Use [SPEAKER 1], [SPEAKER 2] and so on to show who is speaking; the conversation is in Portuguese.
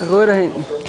[SPEAKER 1] Agora, gente.